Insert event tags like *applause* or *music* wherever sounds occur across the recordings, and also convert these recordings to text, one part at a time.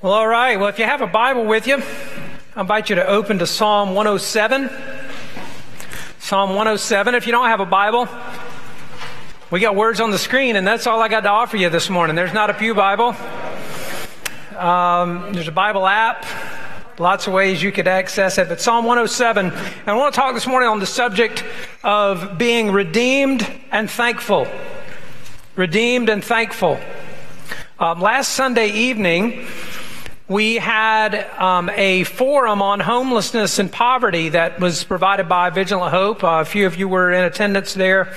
Well, all right. Well, if you have a Bible with you, I invite you to open to Psalm 107. Psalm 107. If you don't have a Bible, we got words on the screen, and that's all I got to offer you this morning. There's not a Pew Bible. Um, there's a Bible app. Lots of ways you could access it. But Psalm 107, and I want to talk this morning on the subject of being redeemed and thankful. Redeemed and thankful. Um, last Sunday evening, we had um, a forum on homelessness and poverty that was provided by Vigilant Hope. Uh, a few of you were in attendance there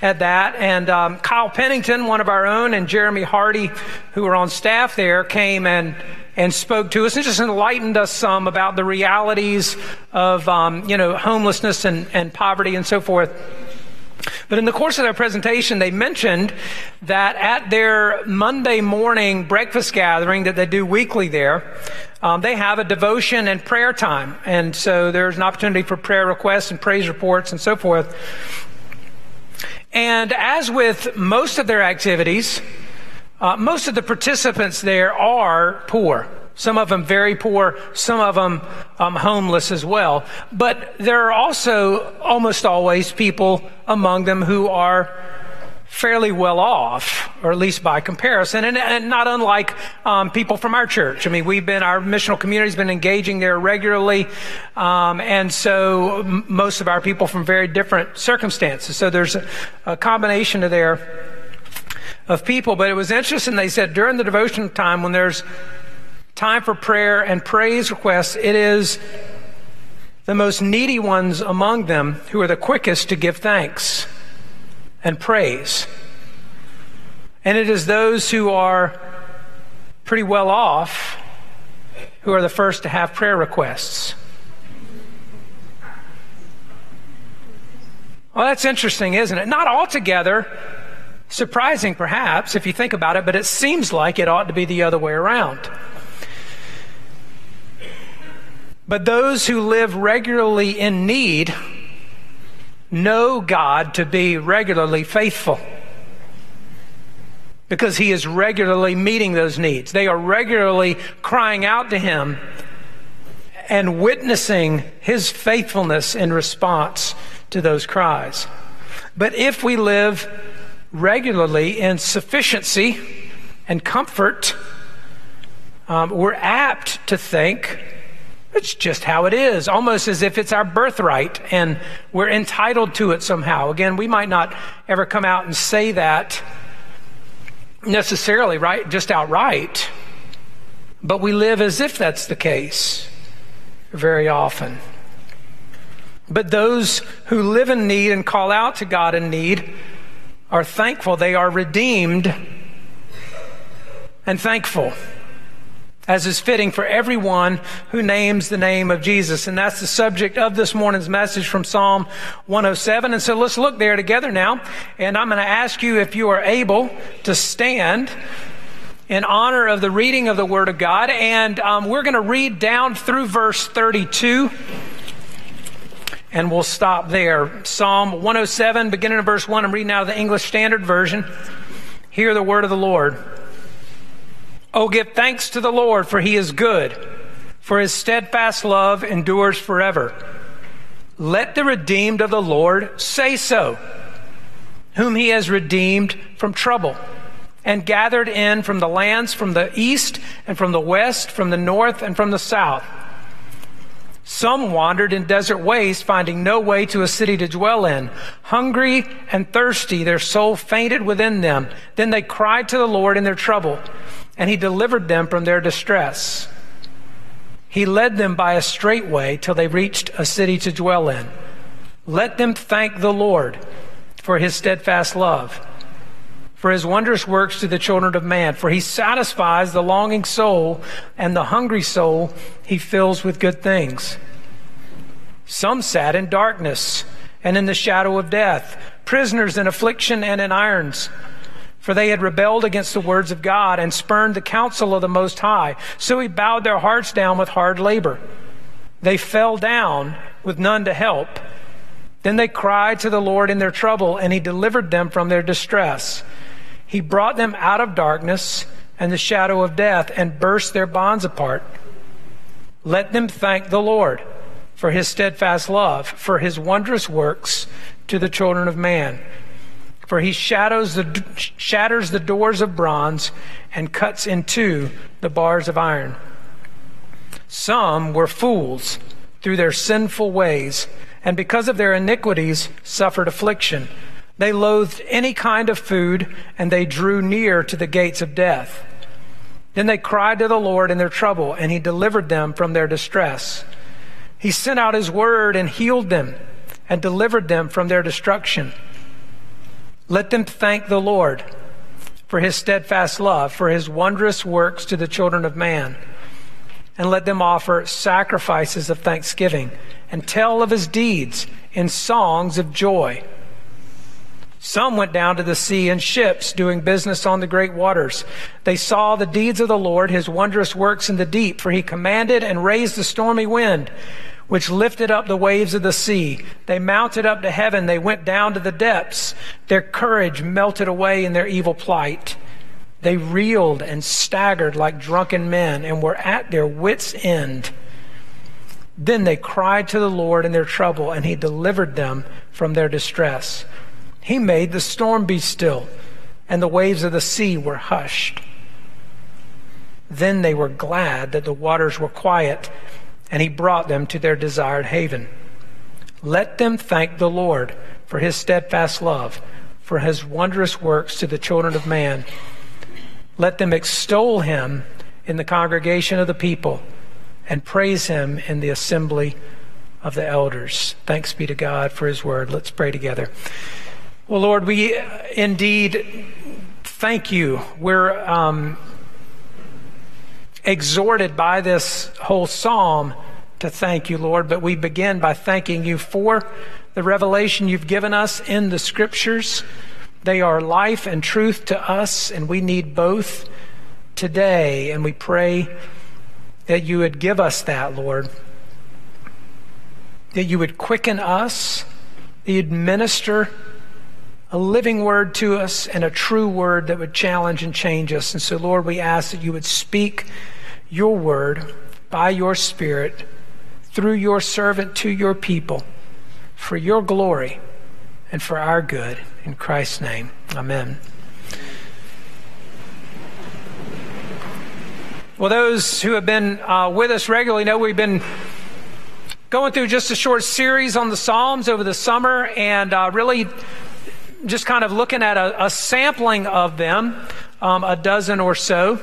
at that. And um, Kyle Pennington, one of our own, and Jeremy Hardy, who were on staff there, came and and spoke to us and just enlightened us some about the realities of um, you know homelessness and, and poverty and so forth. But in the course of their presentation, they mentioned that at their Monday morning breakfast gathering that they do weekly there, um, they have a devotion and prayer time. And so there's an opportunity for prayer requests and praise reports and so forth. And as with most of their activities, uh, most of the participants there are poor. Some of them very poor, some of them um, homeless as well. But there are also almost always people among them who are fairly well off, or at least by comparison, and, and not unlike um, people from our church. I mean, we've been, our missional community's been engaging there regularly, um, and so m- most of our people from very different circumstances. So there's a, a combination of there of people. But it was interesting, they said during the devotion time when there's time for prayer and praise requests, it is the most needy ones among them who are the quickest to give thanks and praise. And it is those who are pretty well off who are the first to have prayer requests. Well, that's interesting, isn't it? Not altogether surprising, perhaps, if you think about it, but it seems like it ought to be the other way around. But those who live regularly in need know God to be regularly faithful because He is regularly meeting those needs. They are regularly crying out to Him and witnessing His faithfulness in response to those cries. But if we live regularly in sufficiency and comfort, um, we're apt to think it's just how it is, almost as if it's our birthright and we're entitled to it somehow. Again, we might not ever come out and say that necessarily, right? Just outright. But we live as if that's the case very often. But those who live in need and call out to God in need are thankful. They are redeemed and thankful as is fitting for everyone who names the name of Jesus. And that's the subject of this morning's message from Psalm 107. And so let's look there together now. And I'm going to ask you if you are able to stand in honor of the reading of the Word of God. And um, we're going to read down through verse 32. And we'll stop there. Psalm 107, beginning in verse 1. I'm reading out of the English Standard Version. Hear the word of the Lord. Oh, give thanks to the Lord, for he is good, for his steadfast love endures forever. Let the redeemed of the Lord say so, whom he has redeemed from trouble and gathered in from the lands from the east and from the west, from the north and from the south. Some wandered in desert ways, finding no way to a city to dwell in. Hungry and thirsty, their soul fainted within them. Then they cried to the Lord in their trouble and he delivered them from their distress. He led them by a straight way till they reached a city to dwell in. Let them thank the Lord for his steadfast love, for his wondrous works to the children of man, for he satisfies the longing soul, and the hungry soul he fills with good things. Some sat in darkness and in the shadow of death, prisoners in affliction and in irons for they had rebelled against the words of God and spurned the counsel of the Most High. So he bowed their hearts down with hard labor. They fell down with none to help. Then they cried to the Lord in their trouble, and he delivered them from their distress. He brought them out of darkness and the shadow of death and burst their bonds apart. Let them thank the Lord for his steadfast love, for his wondrous works to the children of man. For he the, shatters the doors of bronze and cuts in two the bars of iron. Some were fools through their sinful ways, and because of their iniquities suffered affliction. They loathed any kind of food, and they drew near to the gates of death. Then they cried to the Lord in their trouble, and he delivered them from their distress. He sent out his word and healed them and delivered them from their destruction. Let them thank the Lord for his steadfast love, for his wondrous works to the children of man. And let them offer sacrifices of thanksgiving and tell of his deeds in songs of joy. Some went down to the sea in ships, doing business on the great waters. They saw the deeds of the Lord, his wondrous works in the deep, for he commanded and raised the stormy wind which lifted up the waves of the sea. They mounted up to heaven. They went down to the depths. Their courage melted away in their evil plight. They reeled and staggered like drunken men and were at their wits' end. Then they cried to the Lord in their trouble, and he delivered them from their distress. He made the storm be still, and the waves of the sea were hushed. Then they were glad that the waters were quiet and he brought them to their desired haven. Let them thank the Lord for his steadfast love, for his wondrous works to the children of man. Let them extol him in the congregation of the people and praise him in the assembly of the elders. Thanks be to God for his word. Let's pray together. Well, Lord, we indeed thank you. We're um, exhorted by this whole psalm to thank you, Lord, but we begin by thanking you for the revelation you've given us in the scriptures. They are life and truth to us, and we need both today. And we pray that you would give us that, Lord. That you would quicken us, that you'd minister a living word to us and a true word that would challenge and change us. And so, Lord, we ask that you would speak your word by your Spirit through your servant to your people for your glory and for our good. In Christ's name, amen. Well, those who have been uh, with us regularly know we've been going through just a short series on the Psalms over the summer and uh, really just kind of looking at a, a sampling of them, um, a dozen or so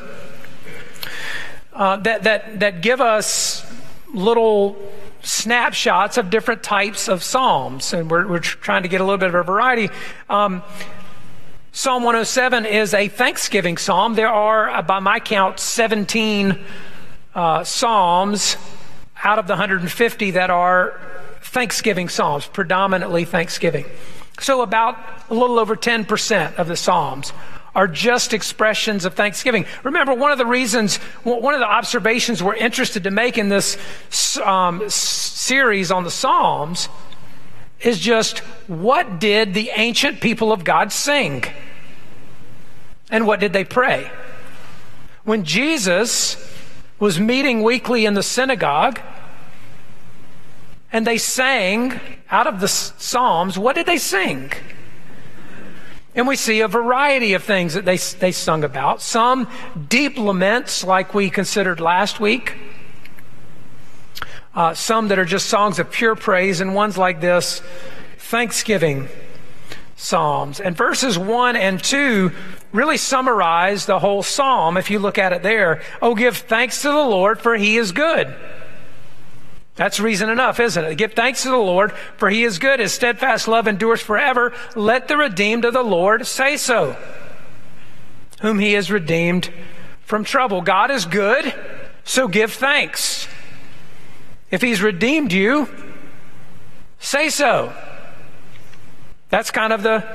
uh, that, that, that give us little snapshots of different types of psalms. And we're, we're trying to get a little bit of a variety. Um, psalm 107 is a thanksgiving psalm. There are, uh, by my count, 17 uh, psalms out of the 150 that are thanksgiving psalms, predominantly thanksgiving. So about a little over 10% of the psalms are just expressions of thanksgiving. Remember, one of the reasons, one of the observations we're interested to make in this um, series on the Psalms is just what did the ancient people of God sing? And what did they pray? When Jesus was meeting weekly in the synagogue, and they sang out of the Psalms, what did they sing? And we see a variety of things that they, they sung about. Some deep laments, like we considered last week. Uh, some that are just songs of pure praise, and ones like this, thanksgiving psalms. And verses 1 and 2 really summarize the whole psalm if you look at it there. Oh, give thanks to the Lord, for he is good. That's reason enough, isn't it? Give thanks to the Lord, for he is good. His steadfast love endures forever. Let the redeemed of the Lord say so, whom he has redeemed from trouble. God is good, so give thanks. If he's redeemed you, say so. That's kind of the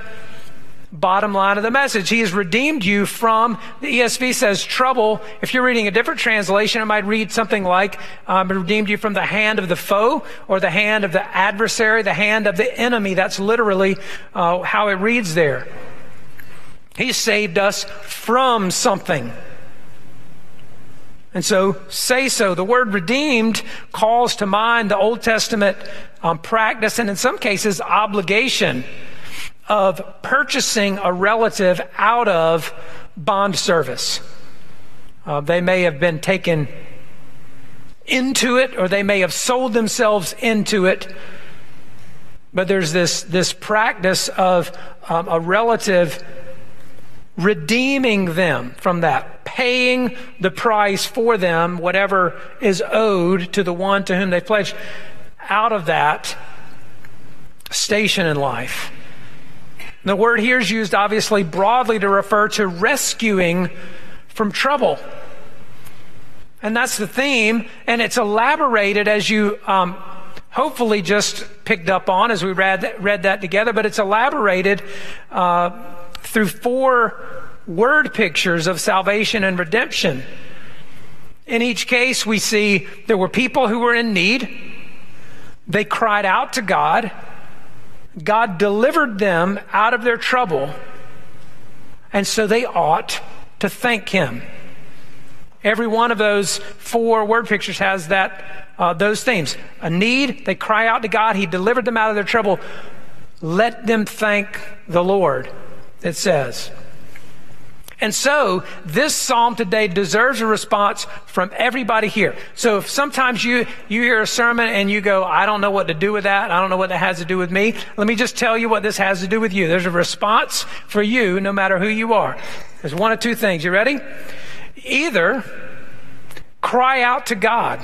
bottom line of the message. He has redeemed you from, the ESV says, trouble. If you're reading a different translation, it might read something like, um, redeemed you from the hand of the foe or the hand of the adversary, the hand of the enemy. That's literally uh, how it reads there. He saved us from something. And so say so. The word redeemed calls to mind the Old Testament um, practice and in some cases obligation of purchasing a relative out of bond service. Uh, they may have been taken into it or they may have sold themselves into it. But there's this, this practice of um, a relative redeeming them from that, paying the price for them, whatever is owed to the one to whom they pledged, out of that station in life. The word here is used obviously broadly to refer to rescuing from trouble. And that's the theme, and it's elaborated as you um, hopefully just picked up on as we read, read that together, but it's elaborated uh, through four word pictures of salvation and redemption. In each case, we see there were people who were in need. They cried out to God. God delivered them out of their trouble. And so they ought to thank Him. Every one of those four word pictures has that uh, those themes. A need, they cry out to God, He delivered them out of their trouble. Let them thank the Lord, it says. And so, this psalm today deserves a response from everybody here. So, if sometimes you, you hear a sermon and you go, I don't know what to do with that, I don't know what that has to do with me, let me just tell you what this has to do with you. There's a response for you no matter who you are. There's one of two things. You ready? Either cry out to God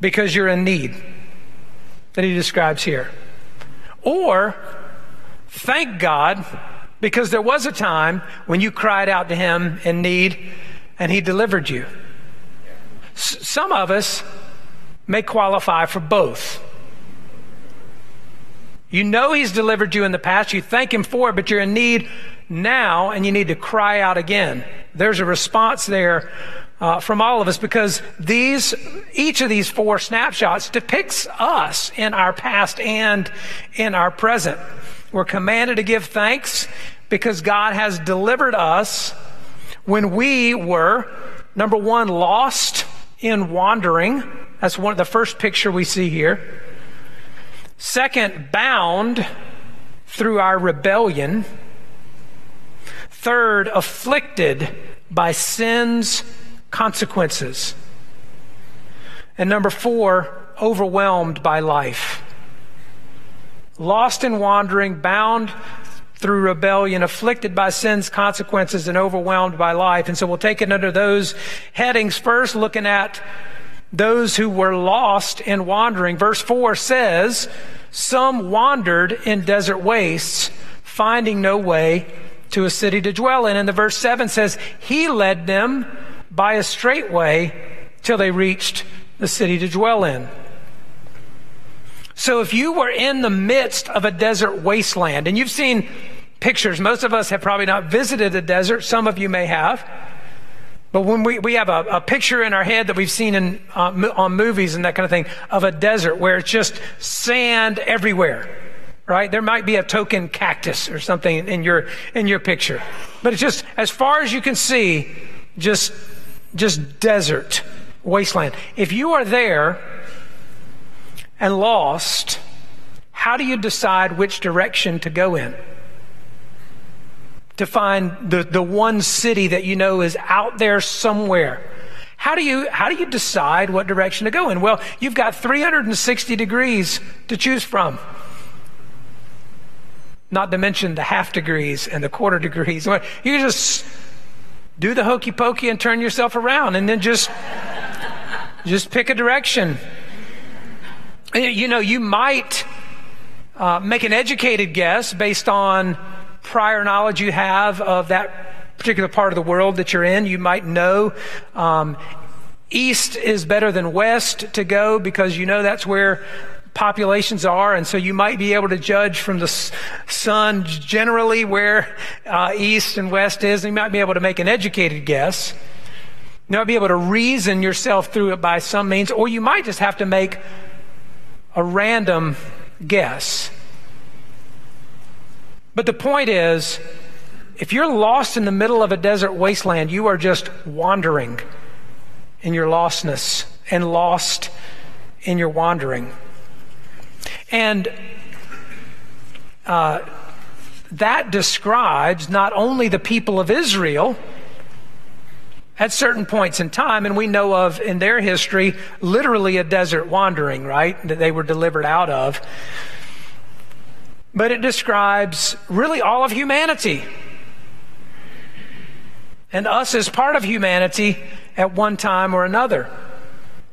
because you're in need that he describes here. Or thank God because there was a time when you cried out to him in need and he delivered you. S- some of us may qualify for both. You know he's delivered you in the past, you thank him for it, but you're in need now and you need to cry out again. There's a response there uh, from all of us because these, each of these four snapshots depicts us in our past and in our present. We're commanded to give thanks because God has delivered us when we were, number one, lost in wandering. That's one of the first picture we see here. Second, bound through our rebellion. Third, afflicted by sin's consequences. And number four, overwhelmed by life. Lost and wandering, bound through rebellion, afflicted by sin's consequences, and overwhelmed by life. And so we'll take it under those headings. First, looking at those who were lost and wandering. Verse 4 says, Some wandered in desert wastes, finding no way to a city to dwell in. And the verse 7 says, He led them by a straight way till they reached the city to dwell in. So if you were in the midst of a desert wasteland, and you've seen pictures, most of us have probably not visited a desert, some of you may have. But when we, we have a, a picture in our head that we've seen in, uh, on movies and that kind of thing of a desert where it's just sand everywhere, right? There might be a token cactus or something in your, in your picture. But it's just, as far as you can see, just just desert, wasteland. If you are there and lost, how do you decide which direction to go in? To find the, the one city that you know is out there somewhere. How do you, how do you decide what direction to go in? Well, you've got 360 degrees to choose from. Not to mention the half degrees and the quarter degrees. *laughs* You just do the hokey pokey and turn yourself around and then just just pick a direction you know you might uh, make an educated guess based on prior knowledge you have of that particular part of the world that you're in. You might know um, east is better than west to go because you know that's where populations are, and so you might be able to judge from the sun generally where uh, east and west is, and you might be able to make an educated guess. You might be able to reason yourself through it by some means, or you might just have to make a random guess. But the point is, if you're lost in the middle of a desert wasteland, you are just wandering. in your lostness and lost in your wandering. And uh, that describes not only the people of Israel at certain points in time, and we know of in their history literally a desert wandering, right, that they were delivered out of. But it describes really all of humanity. And us as part of humanity at one time or another.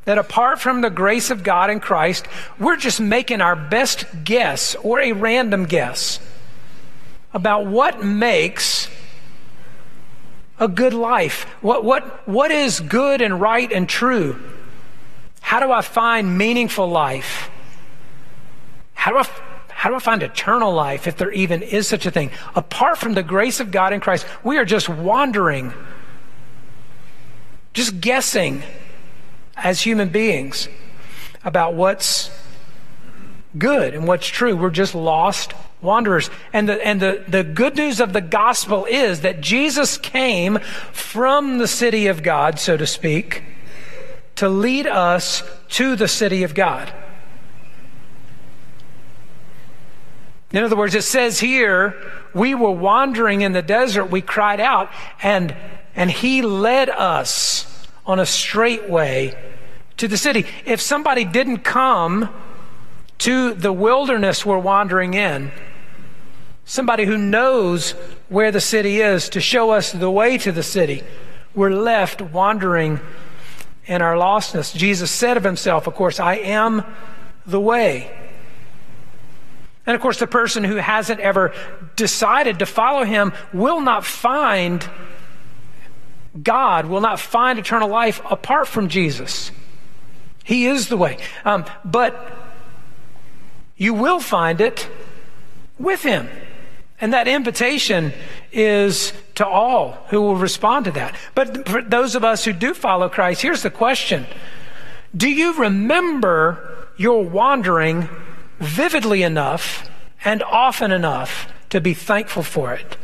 That apart from the grace of God in Christ, we're just making our best guess or a random guess about what makes a good life. What, what, what is good and right and true? How do I find meaningful life? How do I, how do I find eternal life if there even is such a thing? Apart from the grace of God in Christ, we are just wandering, just guessing as human beings about what's good and what's true. We're just lost wanderers. And the, and the, the good news of the gospel is that Jesus came from the city of God, so to speak, to lead us to the city of God. In other words, it says here, we were wandering in the desert, we cried out, and, and he led us on a straight way to the city. If somebody didn't come to the wilderness we're wandering in, somebody who knows where the city is to show us the way to the city, we're left wandering in our lostness. Jesus said of himself, of course, I am the way. And of course, the person who hasn't ever decided to follow him will not find God, will not find eternal life apart from Jesus. He is the way. Um, but you will find it with him. And that invitation is to all who will respond to that. But for those of us who do follow Christ, here's the question Do you remember your wandering vividly enough and often enough to be thankful for it?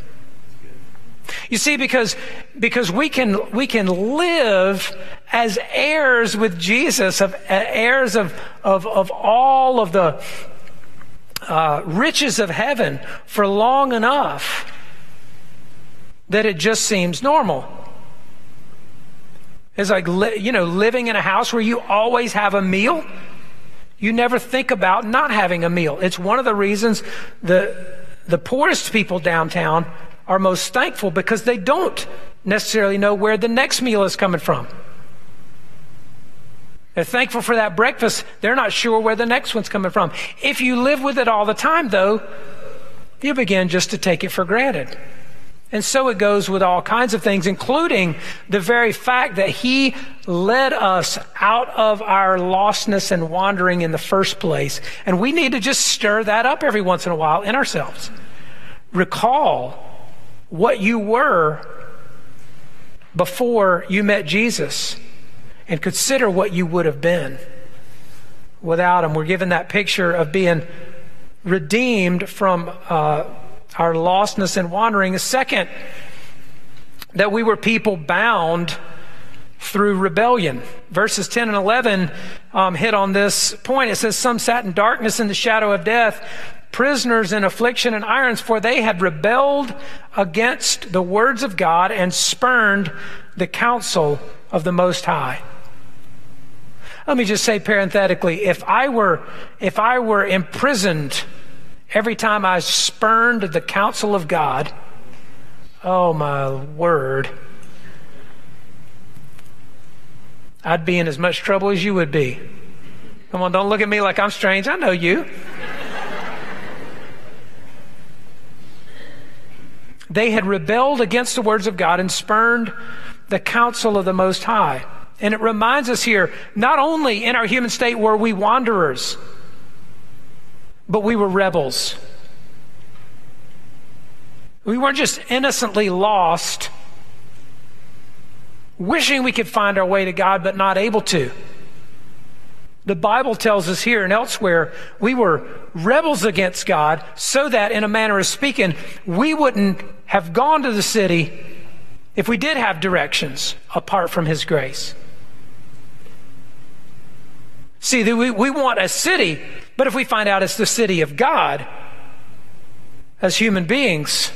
You see, because, because we can, we can live as heirs with Jesus, of, uh, heirs of, of, of all of the, uh, riches of heaven for long enough that it just seems normal. It's like, you know, living in a house where you always have a meal. You never think about not having a meal. It's one of the reasons the, the poorest people downtown are most thankful because they don't necessarily know where the next meal is coming from. They're thankful for that breakfast. They're not sure where the next one's coming from. If you live with it all the time, though, you begin just to take it for granted. And so it goes with all kinds of things, including the very fact that He led us out of our lostness and wandering in the first place. And we need to just stir that up every once in a while in ourselves. Recall what you were before you met Jesus and consider what you would have been without him. We're given that picture of being redeemed from uh, our lostness and wandering. Second, that we were people bound through rebellion. Verses 10 and 11 um, hit on this point. It says, Some sat in darkness in the shadow of death, prisoners in affliction and irons, for they had rebelled against the words of God and spurned the counsel of the Most High. Let me just say parenthetically, if I were, if I were imprisoned every time I spurned the counsel of God, oh my word, I'd be in as much trouble as you would be. Come on, don't look at me like I'm strange. I know you. they had rebelled against the words of God and spurned the counsel of the Most High. And it reminds us here not only in our human state were we wanderers, but we were rebels. We weren't just innocently lost, wishing we could find our way to God, but not able to. The Bible tells us here and elsewhere we were rebels against God, so that, in a manner of speaking, we wouldn't have gone to the city if we did have directions apart from His grace. See, we, we want a city, but if we find out it's the city of God, as human beings,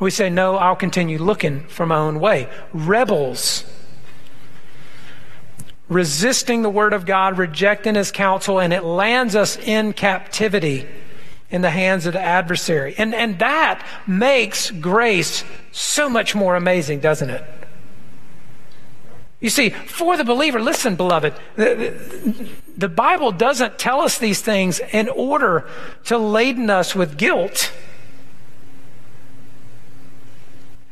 we say, No, I'll continue looking for my own way. Rebels, resisting the word of God, rejecting his counsel, and it lands us in captivity in the hands of the adversary. And, and that makes grace so much more amazing, doesn't it? You see, for the believer, listen, beloved, the, the, Bible doesn't tell us these things in order to laden us with guilt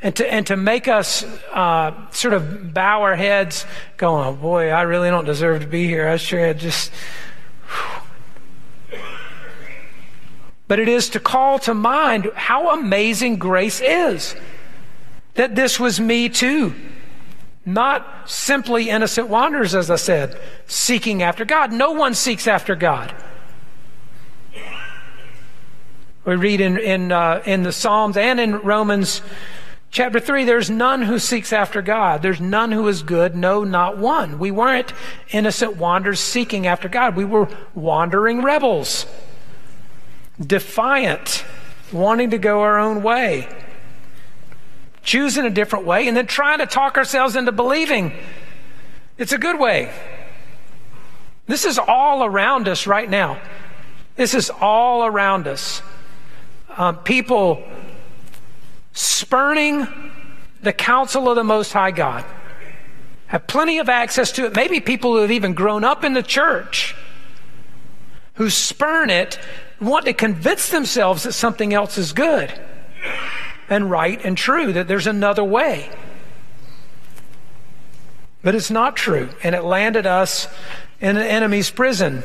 and to, and to make us uh, sort of bow our heads, going, oh, boy, I really don't deserve to be here. I sure had just. But it is to call to mind how amazing grace is. That this was me too. Not simply innocent wanderers, as I said, seeking after God. No one seeks after God. We read in, in, uh, in the Psalms and in Romans chapter 3 there's none who seeks after God. There's none who is good, no, not one. We weren't innocent wanderers seeking after God. We were wandering rebels, defiant, wanting to go our own way choosing a different way, and then trying to talk ourselves into believing it's a good way. This is all around us right now. This is all around us. Um, people spurning the counsel of the Most High God have plenty of access to it. Maybe people who have even grown up in the church who spurn it want to convince themselves that something else is good and right and true, that there's another way. But it's not true, and it landed us in an enemy's prison.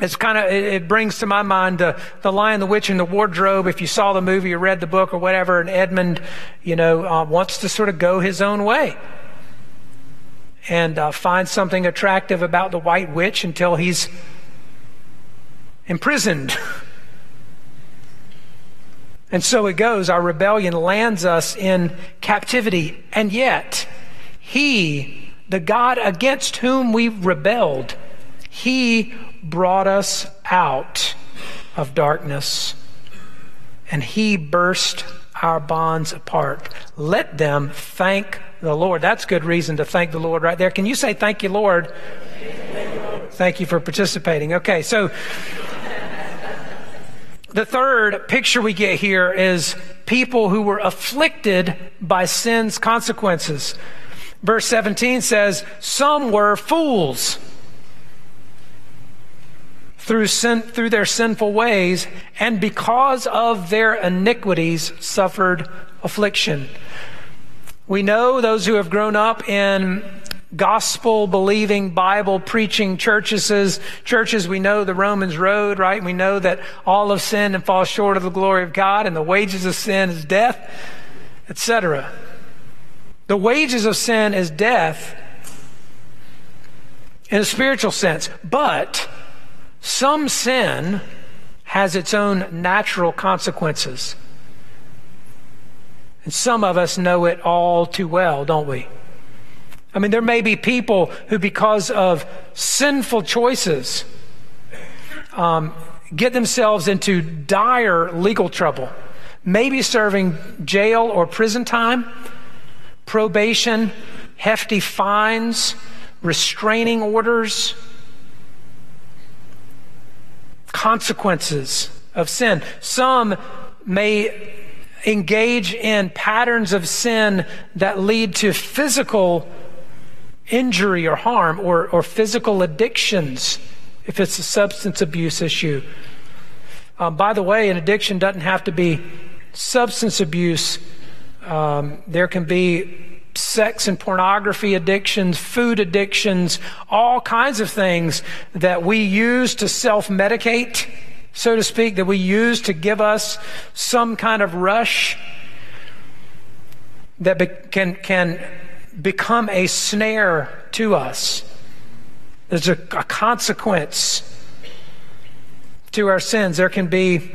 It's kind of, it, brings to my mind uh, The Lion, the Witch, and the Wardrobe. If you saw the movie or read the book or whatever, and Edmund, you know, uh, wants to sort of go his own way and uh, find something attractive about the White Witch until he's imprisoned. *laughs* And so it goes. Our rebellion lands us in captivity. And yet, He, the God against whom we rebelled, He brought us out of darkness. And He burst our bonds apart. Let them thank the Lord. That's good reason to thank the Lord right there. Can you say, Thank you, Lord? Thank you for participating. Okay, so the third picture we get here is people who were afflicted by sin's consequences. Verse 17 says, Some were fools through, sin, through their sinful ways, and because of their iniquities suffered affliction. We know those who have grown up in gospel believing, Bible preaching churches, churches, we know the Romans road, right? We know that all of sin and fall short of the glory of God and the wages of sin is death, etc. The wages of sin is death in a spiritual sense, but some sin has its own natural consequences. And some of us know it all too well, don't we? I mean, there may be people who, because of sinful choices, um, get themselves into dire legal trouble, maybe serving jail or prison time, probation, hefty fines, restraining orders, consequences of sin. Some may engage in patterns of sin that lead to physical injury or harm or, or physical addictions if it's a substance abuse issue. Um, by the way, an addiction doesn't have to be substance abuse. Um, there can be sex and pornography addictions, food addictions, all kinds of things that we use to self medicate, so to speak, that we use to give us some kind of rush that be- can, can become a snare to us. There's a, a consequence to our sins. There can be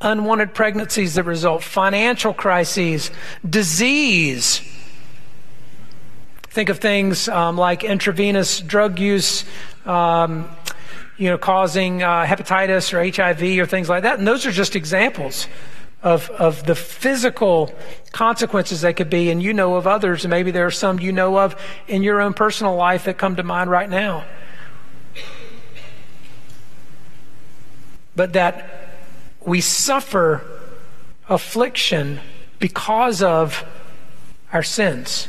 unwanted pregnancies that result, financial crises, disease, Think of things um, like intravenous drug use, um, you know, causing uh, hepatitis or HIV or things like that. And those are just examples of, of the physical consequences that could be. And you know of others, and maybe there are some you know of in your own personal life that come to mind right now. But that we suffer affliction because of our sins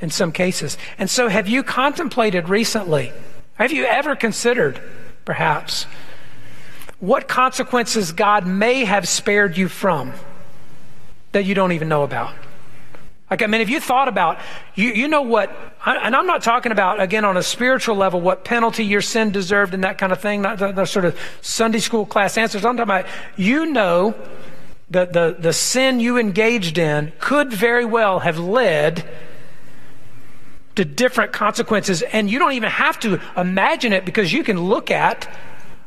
in some cases. And so, have you contemplated recently? Have you ever considered, perhaps, what consequences God may have spared you from that you don't even know about? Like, I mean, if you thought about, you, you know what, and I'm not talking about, again, on a spiritual level, what penalty your sin deserved and that kind of thing, not the, the sort of Sunday school class answers. I'm talking about, you know, the, the, the sin you engaged in could very well have led to different consequences. And you don't even have to imagine it because you can look at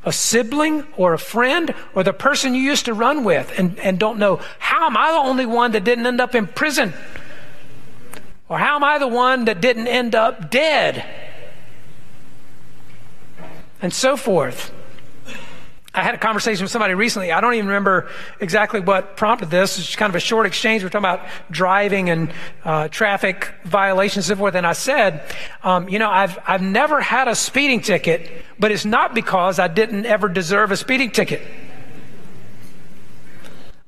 a sibling or a friend or the person you used to run with and, and don't know, how am I the only one that didn't end up in prison? Or how am I the one that didn't end up dead? And so forth. I had a conversation with somebody recently. I don't even remember exactly what prompted this. It's kind of a short exchange. We're talking about driving and uh, traffic violations and so forth. And I said, um, you know, I've I've never had a speeding ticket, but it's not because I didn't ever deserve a speeding ticket.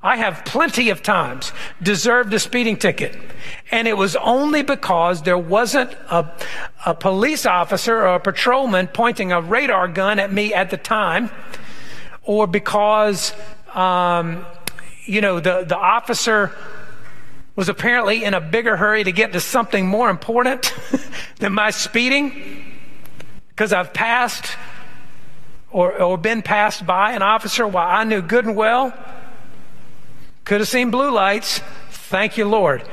I have plenty of times deserved a speeding ticket. And it was only because there wasn't a, a police officer or a patrolman pointing a radar gun at me at the time or because, um, you know, the, the officer was apparently in a bigger hurry to get to something more important *laughs* than my speeding because I've passed or, or been passed by an officer while I knew good and well could have seen blue lights. Thank you, Lord.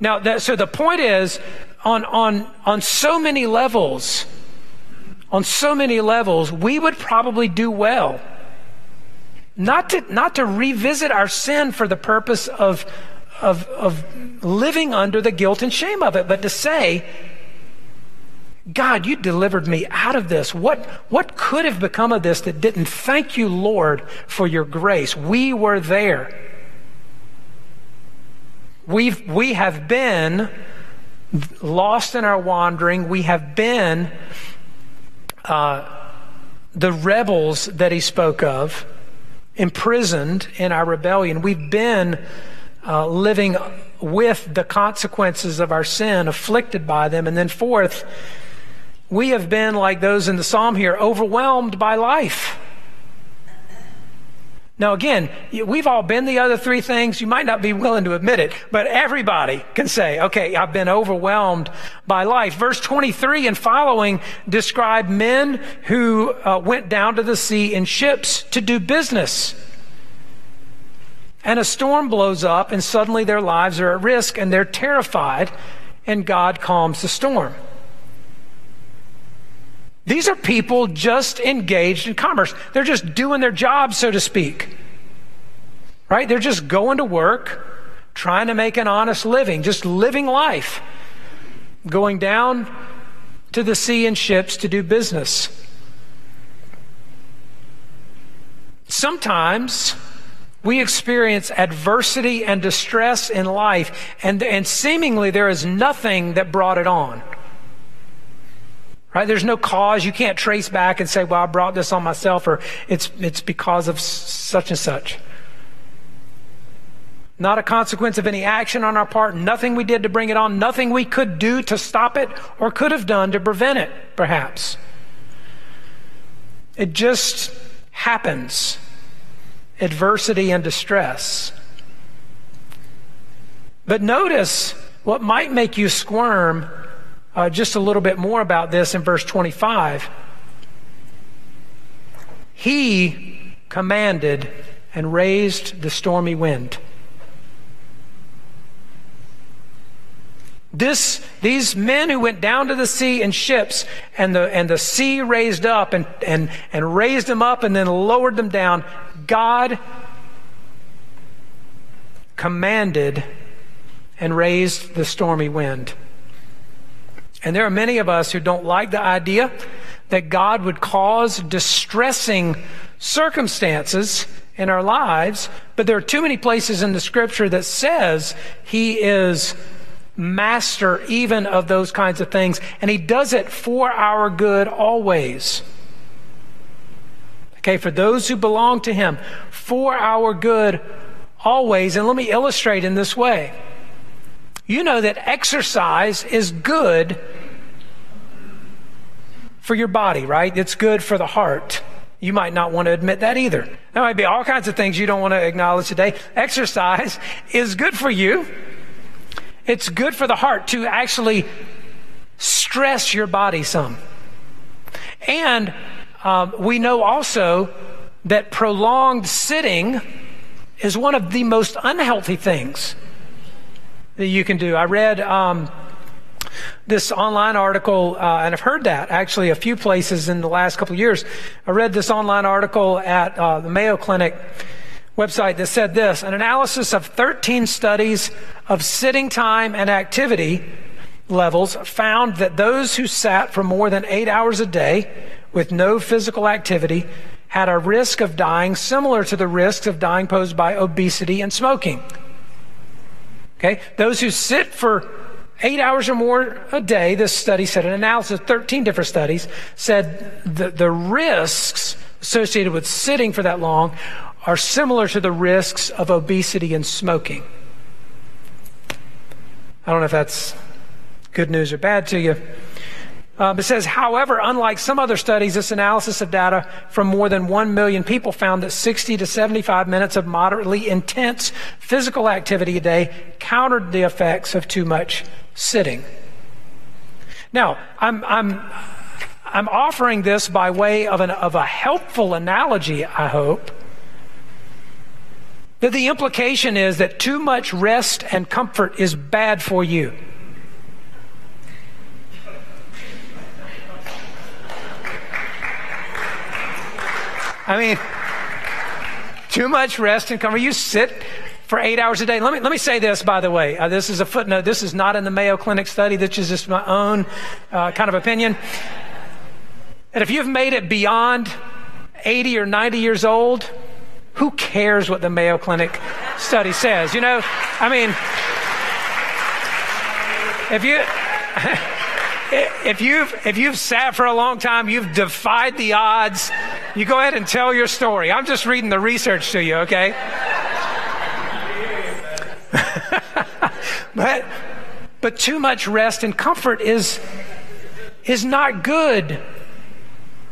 Now, that, so the point is, on, on, on so many levels, on so many levels, we would probably do well not to, not to revisit our sin for the purpose of, of, of living under the guilt and shame of it, but to say, God, you delivered me out of this. What, what could have become of this that didn't? Thank you, Lord, for your grace. We were there. We've, we have been lost in our wandering. We have been uh, the rebels that he spoke of imprisoned in our rebellion. We've been uh, living with the consequences of our sin, afflicted by them. And then, fourth, we have been, like those in the psalm here, overwhelmed by life. Now, again, we've all been the other three things. You might not be willing to admit it, but everybody can say, okay, I've been overwhelmed by life. Verse 23 and following describe men who uh, went down to the sea in ships to do business. And a storm blows up, and suddenly their lives are at risk, and they're terrified, and God calms the storm. These are people just engaged in commerce. They're just doing their job, so to speak. Right? They're just going to work, trying to make an honest living, just living life, going down to the sea in ships to do business. Sometimes we experience adversity and distress in life, and, and seemingly there is nothing that brought it on. Right? There's no cause. You can't trace back and say, well, I brought this on myself or it's, it's because of such and such. Not a consequence of any action on our part, nothing we did to bring it on, nothing we could do to stop it or could have done to prevent it, perhaps. It just happens. Adversity and distress. But notice what might make you squirm uh, just a little bit more about this in verse 25. He commanded and raised the stormy wind. This, these men who went down to the sea in ships, and the, and the sea raised up and, and, and raised them up and then lowered them down, God commanded and raised the stormy wind. And there are many of us who don't like the idea that God would cause distressing circumstances in our lives, but there are too many places in the scripture that says he is master even of those kinds of things, and he does it for our good always. Okay, for those who belong to him, for our good always. And let me illustrate in this way. You know that exercise is good for your body, right? It's good for the heart. You might not want to admit that either. There might be all kinds of things you don't want to acknowledge today. Exercise *laughs* is good for you. It's good for the heart to actually stress your body some. And um, we know also that prolonged sitting is one of the most unhealthy things that you can do. I read um, this online article, uh, and I've heard that actually a few places in the last couple of years. I read this online article at uh, the Mayo Clinic website that said this an analysis of 13 studies of sitting time and activity levels found that those who sat for more than eight hours a day with no physical activity had a risk of dying similar to the risks of dying posed by obesity and smoking. Okay? Those who sit for eight hours or more a day, this study said, an analysis of 13 different studies, said the, the risks associated with sitting for that long are similar to the risks of obesity and smoking. I don't know if that's good news or bad to you. Um, it says, however, unlike some other studies, this analysis of data from more than 1 million people found that 60 to 75 minutes of moderately intense physical activity a day countered the effects of too much sitting. Now, I'm, I'm, I'm offering this by way of, an, of a helpful analogy, I hope. That the implication is that too much rest and comfort is bad for you. I mean, too much rest and comfort. You sit for eight hours a day. Let me, let me say this, by the way. Uh, this is a footnote. This is not in the Mayo Clinic study. This is just my own uh, kind of opinion. And if you've made it beyond 80 or 90 years old, who cares what the Mayo Clinic study says? You know, I mean, if you. *laughs* if you've if you've sat for a long time, you've defied the odds. You go ahead and tell your story. I'm just reading the research to you, okay? *laughs* but but too much rest and comfort is is not good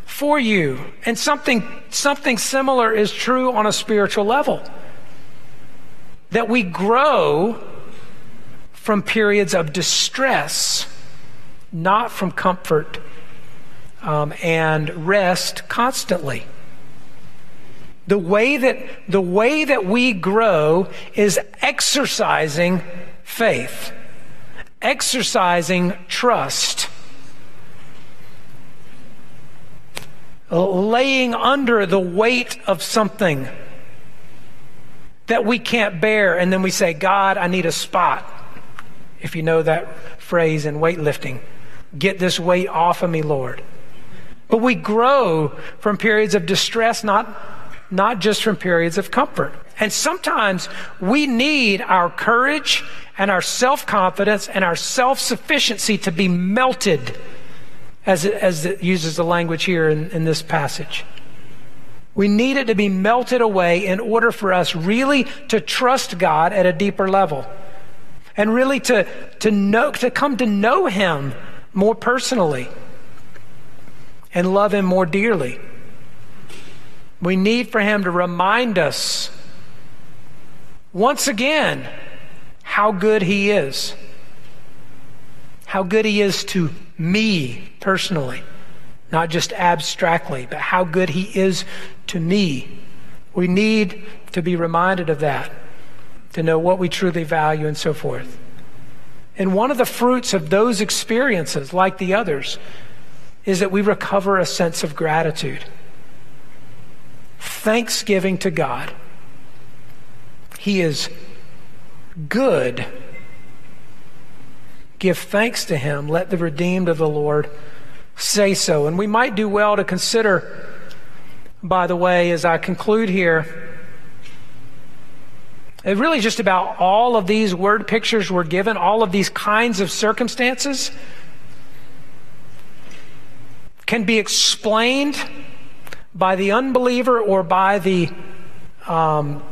for you. And something something similar is true on a spiritual level. That we grow from periods of distress not from comfort um, and rest constantly. The way that the way that we grow is exercising faith, exercising trust, laying under the weight of something that we can't bear, and then we say, God, I need a spot. If you know that phrase in weightlifting. Get this weight off of me, Lord. But we grow from periods of distress, not, not just from periods of comfort. And sometimes we need our courage and our self confidence and our self sufficiency to be melted, as it, as it uses the language here in, in this passage. We need it to be melted away in order for us really to trust God at a deeper level and really to, to know, to come to know Him more personally and love Him more dearly. We need for Him to remind us once again how good He is. How good He is to me personally, not just abstractly, but how good He is to me. We need to be reminded of that, to know what we truly value and so forth. And one of the fruits of those experiences, like the others, is that we recover a sense of gratitude. Thanksgiving to God. He is good. Give thanks to him. Let the redeemed of the Lord say so. And we might do well to consider, by the way, as I conclude here, it really just about all of these word pictures were given, all of these kinds of circumstances can be explained by the unbeliever or by the um,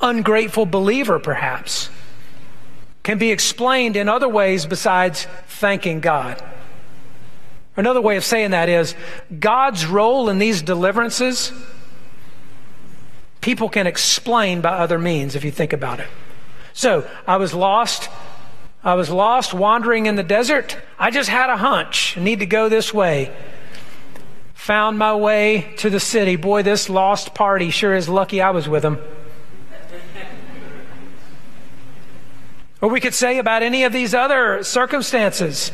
ungrateful believer, perhaps, can be explained in other ways besides thanking God. Another way of saying that is God's role in these deliverances, people can explain by other means if you think about it. So, I was lost. I was lost wandering in the desert. I just had a hunch. I need to go this way. Found my way to the city. Boy, this lost party sure is lucky I was with them. Or we could say about any of these other circumstances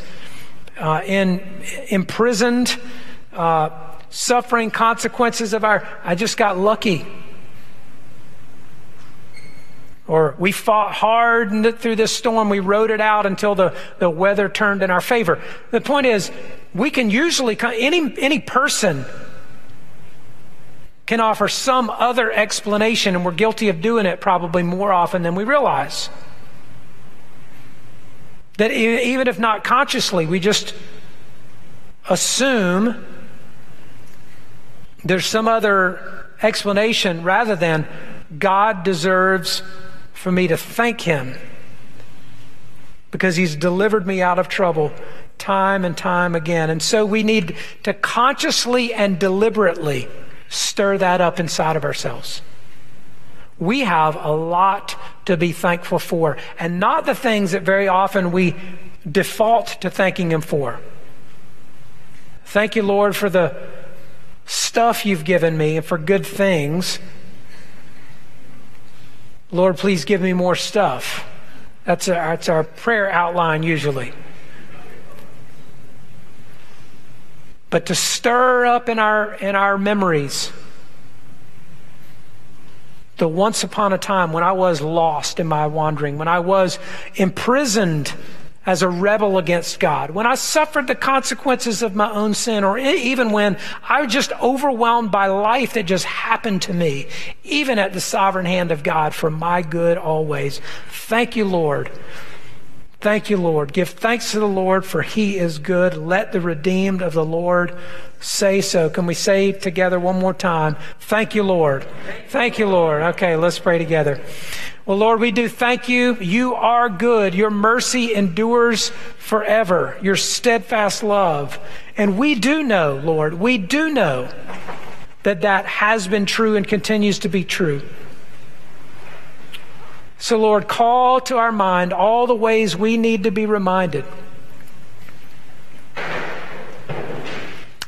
uh, in imprisoned, uh, suffering consequences of our, I just got lucky. Or we fought hard through this storm. We rode it out until the, the weather turned in our favor. The point is, we can usually, any, any person can offer some other explanation, and we're guilty of doing it probably more often than we realize. That even if not consciously, we just assume there's some other explanation rather than God deserves for me to thank Him because He's delivered me out of trouble time and time again. And so we need to consciously and deliberately stir that up inside of ourselves. We have a lot to be thankful for, and not the things that very often we default to thanking Him for. Thank you, Lord, for the stuff you've given me and for good things. Lord, please give me more stuff. That's our, that's our prayer outline usually. But to stir up in our, in our memories the once upon a time when I was lost in my wandering, when I was imprisoned as a rebel against God, when I suffered the consequences of my own sin, or even when I was just overwhelmed by life that just happened to me, even at the sovereign hand of God for my good always. Thank you, Lord. Thank you, Lord. Give thanks to the Lord, for he is good. Let the redeemed of the Lord say so. Can we say together one more time? Thank you, Lord. Thank you, Lord. Okay, let's pray together. Well, Lord, we do thank you. You are good. Your mercy endures forever. Your steadfast love. And we do know, Lord, we do know that that has been true and continues to be true. So, Lord, call to our mind all the ways we need to be reminded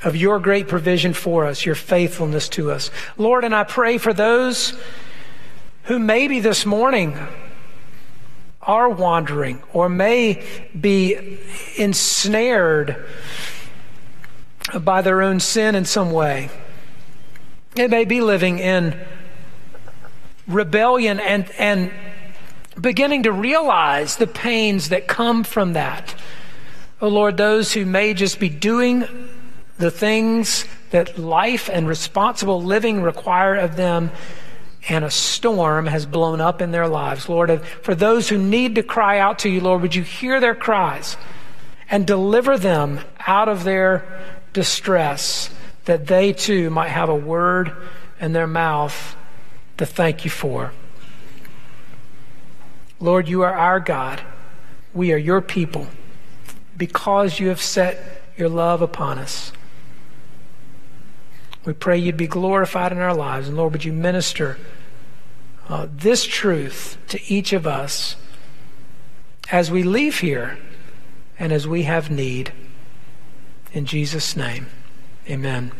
of your great provision for us, your faithfulness to us. Lord, and I pray for those who maybe this morning are wandering or may be ensnared by their own sin in some way. They may be living in rebellion and, and beginning to realize the pains that come from that. Oh Lord, those who may just be doing the things that life and responsible living require of them, and a storm has blown up in their lives. Lord, for those who need to cry out to you, Lord, would you hear their cries and deliver them out of their distress, that they too might have a word in their mouth to thank you for. Lord, you are our God. We are your people because you have set your love upon us. We pray you'd be glorified in our lives. And Lord, would you minister uh, this truth to each of us as we leave here and as we have need. In Jesus' name, amen.